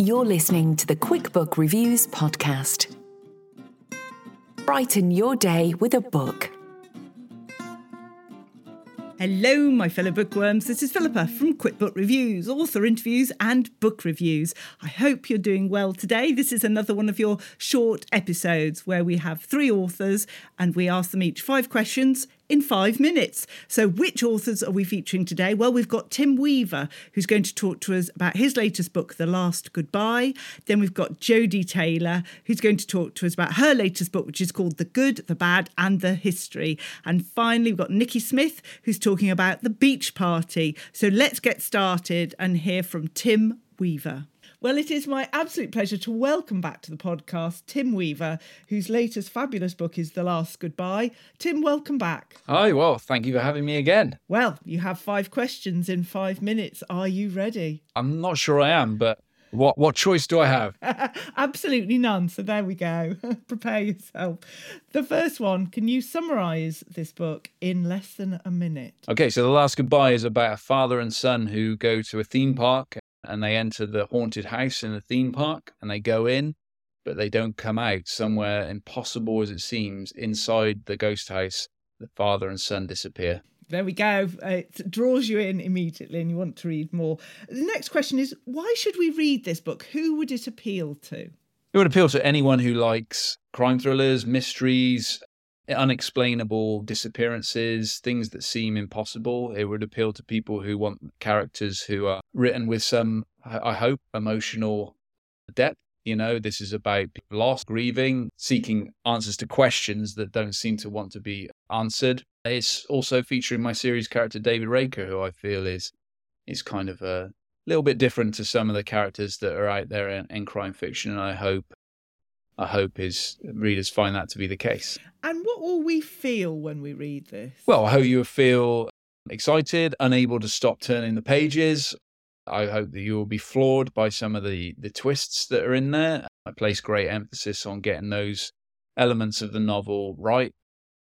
You're listening to the QuickBook Reviews podcast. Brighten your day with a book. Hello, my fellow bookworms. This is Philippa from QuickBook Reviews, author interviews and book reviews. I hope you're doing well today. This is another one of your short episodes where we have three authors and we ask them each five questions in five minutes. So, which authors are we featuring today? Well, we've got Tim Weaver, who's going to talk to us about his latest book, The Last Goodbye. Then we've got Jodi Taylor, who's going to talk to us about her latest book, which is called The Good, the Bad, and the History. And finally, we've got Nikki Smith, who's talking about The Beach Party. So, let's get started and hear from Tim Weaver. Well, it is my absolute pleasure to welcome back to the podcast Tim Weaver, whose latest fabulous book is The Last Goodbye. Tim, welcome back. Hi, well, thank you for having me again. Well, you have five questions in five minutes. Are you ready? I'm not sure I am, but what what choice do I have? Absolutely none. So there we go. Prepare yourself. The first one, can you summarize this book in less than a minute? Okay, so The Last Goodbye is about a father and son who go to a theme park and they enter the haunted house in the theme park and they go in, but they don't come out. Somewhere impossible as it seems, inside the ghost house, the father and son disappear. There we go. Uh, it draws you in immediately and you want to read more. The next question is why should we read this book? Who would it appeal to? It would appeal to anyone who likes crime thrillers, mysteries, unexplainable disappearances, things that seem impossible. It would appeal to people who want characters who are written with some, I hope, emotional depth. You know, this is about loss, grieving, seeking answers to questions that don't seem to want to be answered. It's also featuring my series character David Raker, who I feel is is kind of a little bit different to some of the characters that are out there in, in crime fiction. And I hope I hope his readers find that to be the case. And what will we feel when we read this? Well, I hope you feel excited, unable to stop turning the pages. I hope that you will be floored by some of the, the twists that are in there. I place great emphasis on getting those elements of the novel right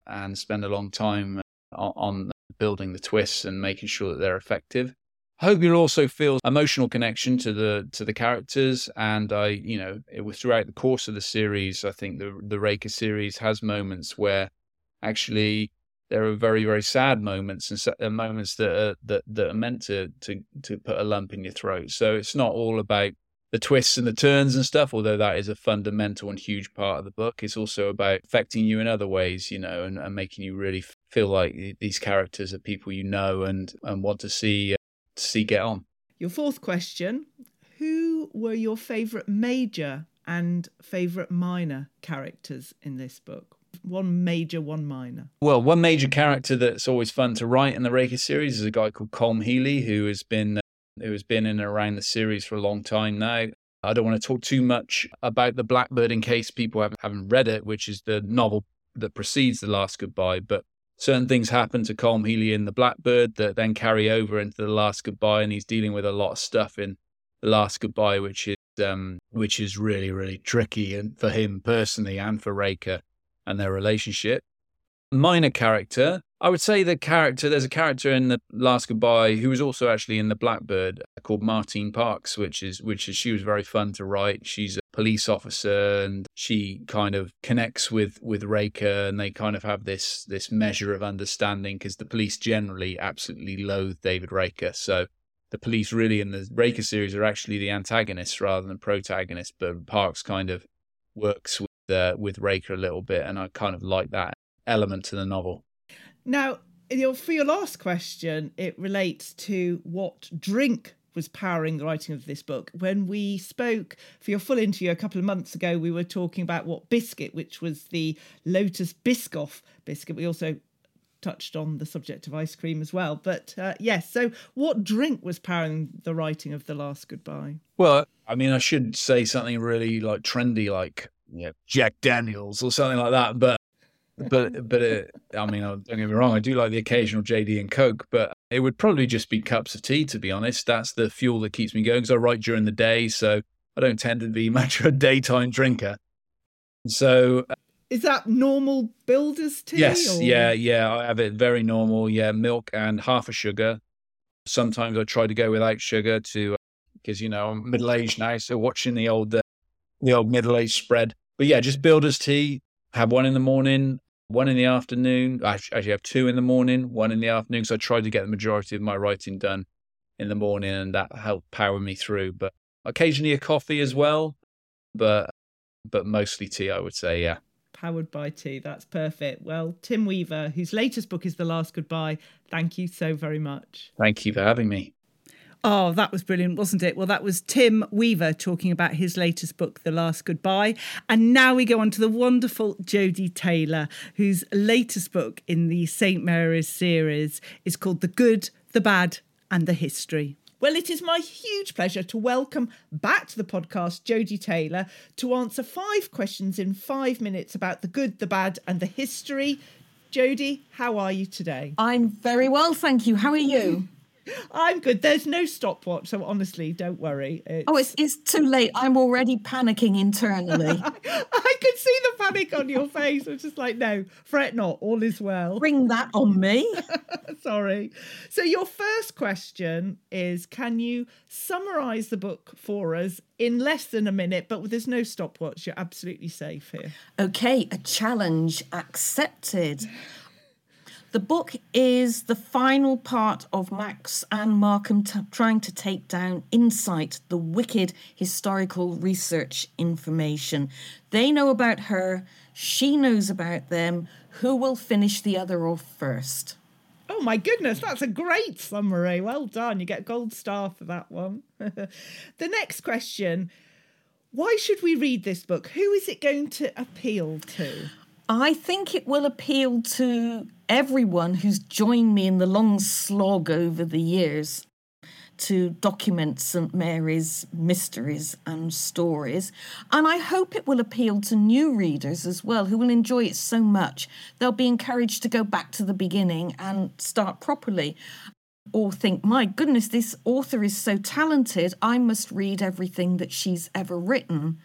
and spend a long time on, on building the twists and making sure that they're effective. Hope you'll also feel emotional connection to the to the characters, and I, you know, it was throughout the course of the series. I think the the Raker series has moments where actually there are very very sad moments and uh, moments that are that that are meant to to to put a lump in your throat. So it's not all about the twists and the turns and stuff, although that is a fundamental and huge part of the book. It's also about affecting you in other ways, you know, and, and making you really feel like these characters are people you know and and want to see see get on. Your fourth question Who were your favourite major and favourite minor characters in this book? One major, one minor. Well, one major character that's always fun to write in the Raker series is a guy called Colm Healy, who has been uh, who has been in and around the series for a long time now. I don't want to talk too much about the Blackbird in case people haven't, haven't read it, which is the novel that precedes The Last Goodbye. But certain things happen to Colm Healy in the Blackbird that then carry over into the Last Goodbye, and he's dealing with a lot of stuff in the Last Goodbye, which is um, which is really really tricky, and for him personally, and for Raker and their relationship. Minor character, I would say the character. There's a character in the Last Goodbye who was also actually in the Blackbird called Martine Parks, which is which is she was very fun to write. She's police officer and she kind of connects with with Raker and they kind of have this this measure of understanding because the police generally absolutely loathe David Raker so the police really in the Raker series are actually the antagonists rather than protagonists but Parks kind of works with uh, with Raker a little bit and I kind of like that element to the novel. Now for your last question it relates to what drink was powering the writing of this book. When we spoke for your full interview a couple of months ago, we were talking about what biscuit, which was the Lotus Biscoff biscuit. We also touched on the subject of ice cream as well. But uh, yes, so what drink was powering the writing of The Last Goodbye? Well, I mean, I should say something really like trendy, like yeah, Jack Daniels or something like that. But but but it, I mean, don't get me wrong, I do like the occasional JD and Coke, but it would probably just be cups of tea, to be honest. That's the fuel that keeps me going because I write during the day, so I don't tend to be much of a daytime drinker. So, uh, is that normal builder's tea? Yes, or? yeah, yeah. I have it very normal. Yeah, milk and half a sugar. Sometimes I try to go without sugar to because you know I'm middle aged now, so watching the old uh, the old middle aged spread. But yeah, just builder's tea. Have one in the morning, one in the afternoon. I actually have two in the morning, one in the afternoon. So I try to get the majority of my writing done in the morning, and that helped power me through. But occasionally a coffee as well, but but mostly tea, I would say. Yeah. Powered by tea. That's perfect. Well, Tim Weaver, whose latest book is The Last Goodbye, thank you so very much. Thank you for having me. Oh, that was brilliant, wasn't it? Well, that was Tim Weaver talking about his latest book, The Last Goodbye. And now we go on to the wonderful Jodi Taylor, whose latest book in the St. Mary's series is called The Good, the Bad, and the History. Well, it is my huge pleasure to welcome back to the podcast Jodi Taylor to answer five questions in five minutes about the good, the bad, and the history. Jodi, how are you today? I'm very well, thank you. How are you? I'm good. There's no stopwatch, so honestly, don't worry. It's... Oh, it's, it's too late. I'm already panicking internally. I could see the panic on your face. I'm just like, no, fret not. All is well. Bring that on me. Sorry. So, your first question is Can you summarize the book for us in less than a minute? But there's no stopwatch. You're absolutely safe here. Okay, a challenge accepted. The book is the final part of Max and Markham t- trying to take down Insight, the wicked historical research information. They know about her, she knows about them. Who will finish the other off first? Oh my goodness, that's a great summary. Well done. You get a gold star for that one. the next question Why should we read this book? Who is it going to appeal to? I think it will appeal to everyone who's joined me in the long slog over the years to document St. Mary's mysteries and stories. And I hope it will appeal to new readers as well who will enjoy it so much. They'll be encouraged to go back to the beginning and start properly. Or think, my goodness, this author is so talented, I must read everything that she's ever written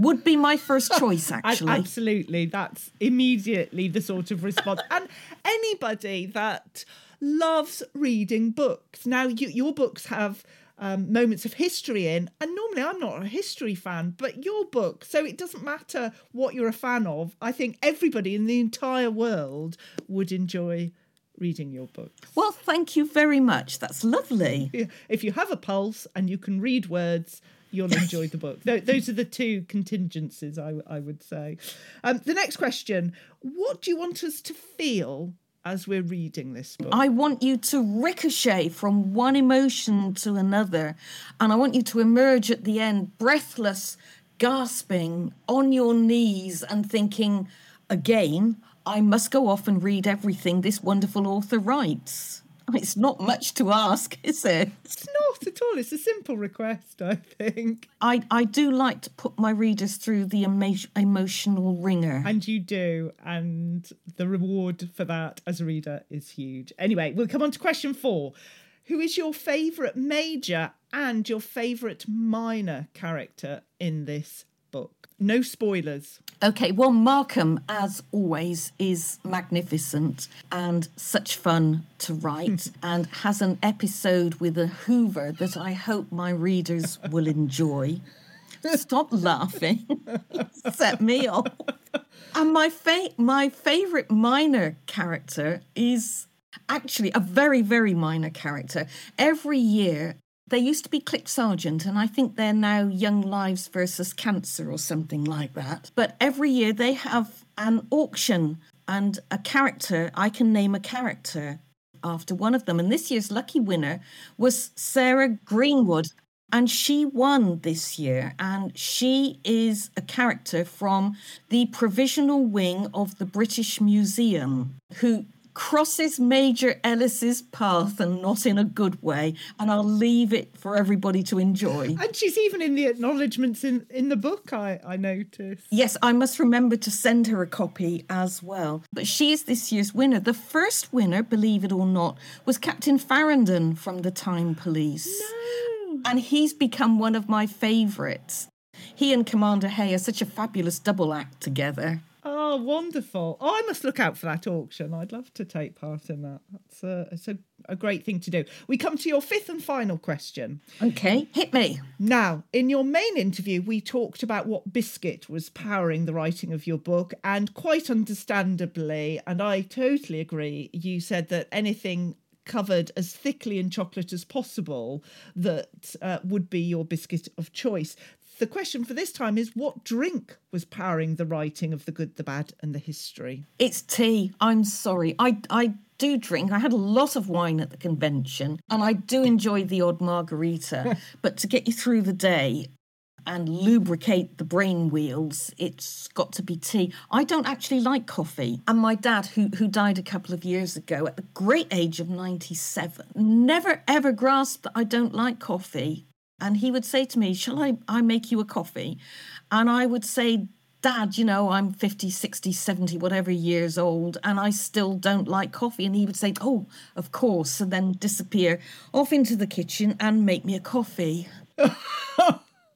would be my first choice, actually. Absolutely. That's immediately the sort of response. and anybody that loves reading books. Now, you, your books have. Um, moments of history in. And normally I'm not a history fan, but your book, so it doesn't matter what you're a fan of. I think everybody in the entire world would enjoy reading your book. Well, thank you very much. That's lovely. If you have a pulse and you can read words, you'll enjoy the book. Those are the two contingencies, I, I would say. Um, the next question What do you want us to feel as we're reading this book? I want you to ricochet from one emotion to another, and I want you to emerge at the end breathless, gasping, on your knees, and thinking, again, I must go off and read everything this wonderful author writes. It's not much to ask, is it? It's not at all. It's a simple request, I think. I, I do like to put my readers through the emo- emotional ringer. And you do. And the reward for that as a reader is huge. Anyway, we'll come on to question four. Who is your favourite major and your favourite minor character in this? No spoilers. Okay, well, Markham, as always, is magnificent and such fun to write and has an episode with a Hoover that I hope my readers will enjoy. Stop laughing. Set me off. And my fa- my favorite minor character is actually a very very minor character. Every year they used to be CLIC Sargent, and I think they're now Young Lives versus Cancer or something like that. But every year they have an auction and a character. I can name a character after one of them. And this year's lucky winner was Sarah Greenwood. And she won this year, and she is a character from the provisional wing of the British Museum who crosses Major Ellis's path and not in a good way. And I'll leave it for everybody to enjoy. And she's even in the acknowledgements in, in the book, I, I noticed. Yes, I must remember to send her a copy as well. But she is this year's winner. The first winner, believe it or not, was Captain Farrington from the Time Police. No. And he's become one of my favourites. He and Commander Hay are such a fabulous double act together. Oh, wonderful. Oh, I must look out for that auction. I'd love to take part in that. That's a, it's a, a great thing to do. We come to your fifth and final question. Okay, hit me. Now, in your main interview, we talked about what biscuit was powering the writing of your book, and quite understandably, and I totally agree, you said that anything covered as thickly in chocolate as possible that uh, would be your biscuit of choice. The question for this time is what drink was powering the writing of The Good, the Bad, and the History? It's tea. I'm sorry. I, I do drink. I had a lot of wine at the convention and I do enjoy the odd margarita. but to get you through the day, and lubricate the brain wheels, it's got to be tea. I don't actually like coffee. And my dad, who, who died a couple of years ago at the great age of 97, never ever grasped that I don't like coffee. And he would say to me, Shall I, I make you a coffee? And I would say, Dad, you know, I'm 50, 60, 70, whatever years old, and I still don't like coffee. And he would say, Oh, of course, and then disappear off into the kitchen and make me a coffee.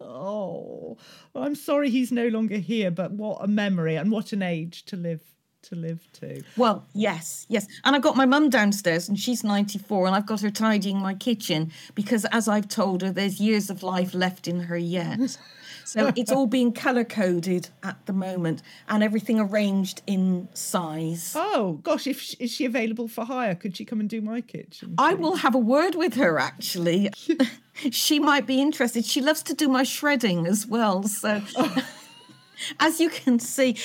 Oh, well, I'm sorry he's no longer here, but what a memory and what an age to live to live to. Well, yes, yes. And I've got my mum downstairs and she's 94 and I've got her tidying my kitchen because as I've told her, there's years of life left in her yet. So it's all being colour coded at the moment and everything arranged in size. Oh gosh, if she, is she available for hire? Could she come and do my kitchen? I will have a word with her actually. she might be interested. She loves to do my shredding as well. So oh. as you can see,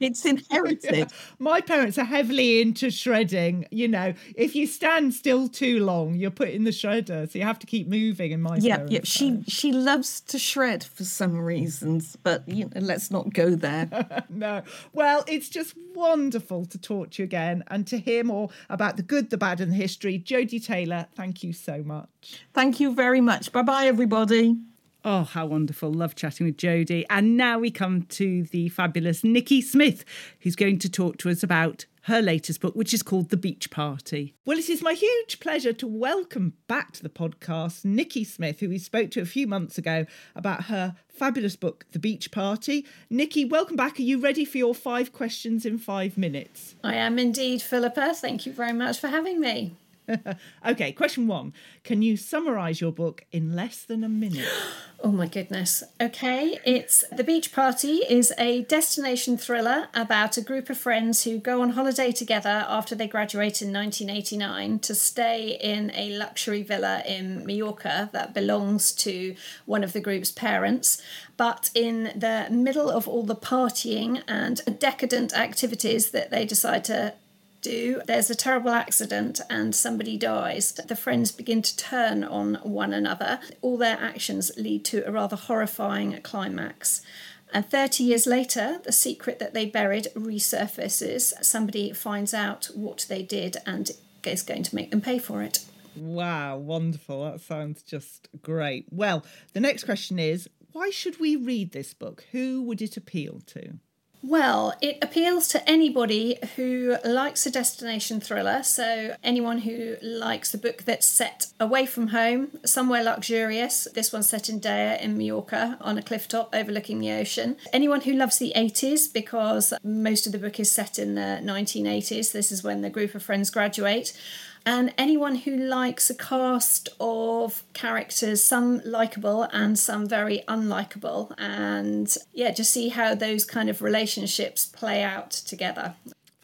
it's inherited. Yeah. My parents are heavily into shredding. You know, if you stand still too long, you're put in the shredder, so you have to keep moving. In my yeah, yeah. She she loves to shred for some reasons, but you know, let's not go there. no. Well, it's just wonderful to talk to you again and to hear more about the good, the bad, and the history. Jodi Taylor, thank you so much. Thank you very much. Bye bye, everybody. Oh, how wonderful. Love chatting with Jodi. And now we come to the fabulous Nikki Smith, who's going to talk to us about her latest book, which is called The Beach Party. Well, it is my huge pleasure to welcome back to the podcast Nikki Smith, who we spoke to a few months ago about her fabulous book, The Beach Party. Nikki, welcome back. Are you ready for your five questions in five minutes? I am indeed, Philippa. Thank you very much for having me. okay, question one. Can you summarise your book in less than a minute? Oh my goodness. Okay, it's The Beach Party is a destination thriller about a group of friends who go on holiday together after they graduate in 1989 to stay in a luxury villa in Mallorca that belongs to one of the group's parents. But in the middle of all the partying and decadent activities that they decide to do, there's a terrible accident and somebody dies. The friends begin to turn on one another. All their actions lead to a rather horrifying climax. And 30 years later, the secret that they buried resurfaces. Somebody finds out what they did and is going to make them pay for it. Wow, wonderful. That sounds just great. Well, the next question is why should we read this book? Who would it appeal to? Well, it appeals to anybody who likes a destination thriller. So, anyone who likes a book that's set away from home, somewhere luxurious. This one's set in Deià in Mallorca on a cliff top overlooking the ocean. Anyone who loves the 80s, because most of the book is set in the 1980s. This is when the group of friends graduate and anyone who likes a cast of characters, some likable and some very unlikable, and yeah, just see how those kind of relationships play out together.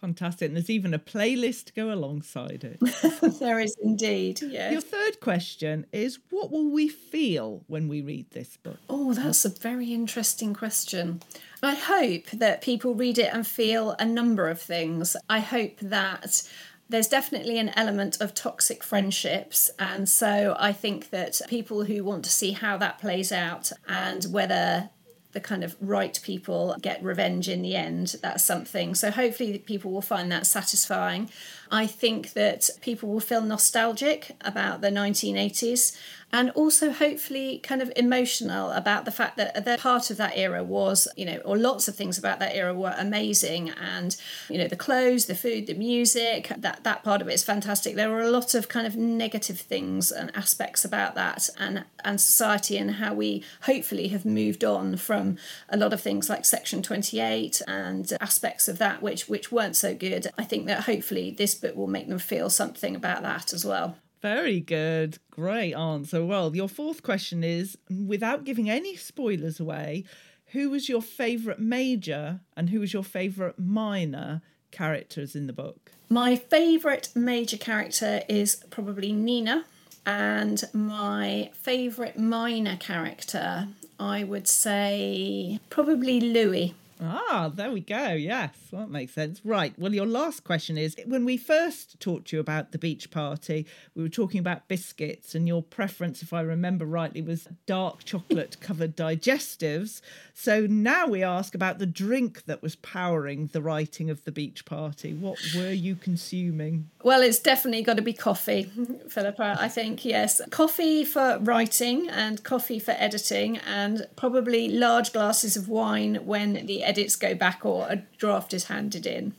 Fantastic. And there's even a playlist to go alongside it. there is indeed, yeah. Your third question is what will we feel when we read this book? Oh, that's a very interesting question. I hope that people read it and feel a number of things. I hope that there's definitely an element of toxic friendships. And so I think that people who want to see how that plays out and whether the kind of right people get revenge in the end. That's something. So hopefully people will find that satisfying. I think that people will feel nostalgic about the 1980s and also hopefully kind of emotional about the fact that the part of that era was, you know, or lots of things about that era were amazing. And, you know, the clothes, the food, the music, that, that part of it is fantastic. There were a lot of kind of negative things and aspects about that and, and society and how we hopefully have moved on from a lot of things like Section 28 and aspects of that which, which weren't so good. I think that hopefully this book will make them feel something about that as well. Very good. Great answer. Well, your fourth question is without giving any spoilers away, who was your favourite major and who was your favourite minor characters in the book? My favourite major character is probably Nina, and my favourite minor character, I would say probably Louis. Ah, there we go. Yes, well, that makes sense. Right. Well, your last question is when we first talked to you about the beach party, we were talking about biscuits, and your preference, if I remember rightly, was dark chocolate covered digestives. So now we ask about the drink that was powering the writing of the beach party. What were you consuming? Well, it's definitely got to be coffee, Philippa. I think, yes. Coffee for writing and coffee for editing, and probably large glasses of wine when the edits go back or a draft is handed in.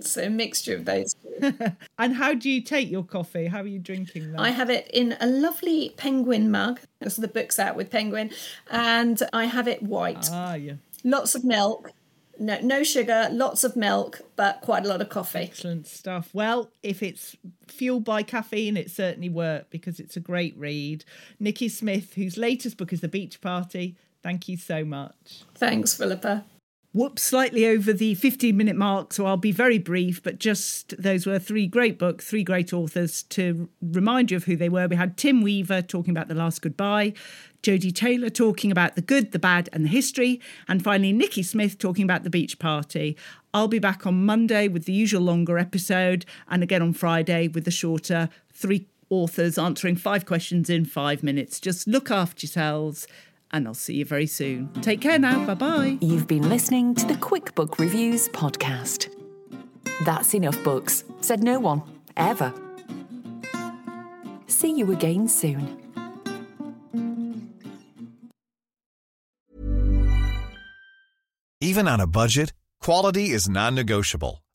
So a mixture of those and how do you take your coffee? How are you drinking that? I have it in a lovely penguin mug. Because the book's out with penguin, and I have it white. Ah, yeah. Lots of milk. No, no sugar, lots of milk, but quite a lot of coffee. Excellent stuff. Well, if it's fueled by caffeine, it certainly worked because it's a great read. Nikki Smith, whose latest book is The Beach Party, thank you so much. Thanks, Philippa. Whoops, slightly over the 15 minute mark, so I'll be very brief, but just those were three great books, three great authors. To remind you of who they were, we had Tim Weaver talking about The Last Goodbye, Jodi Taylor talking about the good, the bad, and the history, and finally Nikki Smith talking about the beach party. I'll be back on Monday with the usual longer episode, and again on Friday with the shorter three authors answering five questions in five minutes. Just look after yourselves and I'll see you very soon. Take care now. Bye bye. You've been listening to the Quick Book Reviews podcast. That's enough books, said no one, ever. See you again soon. Even on a budget, quality is non negotiable.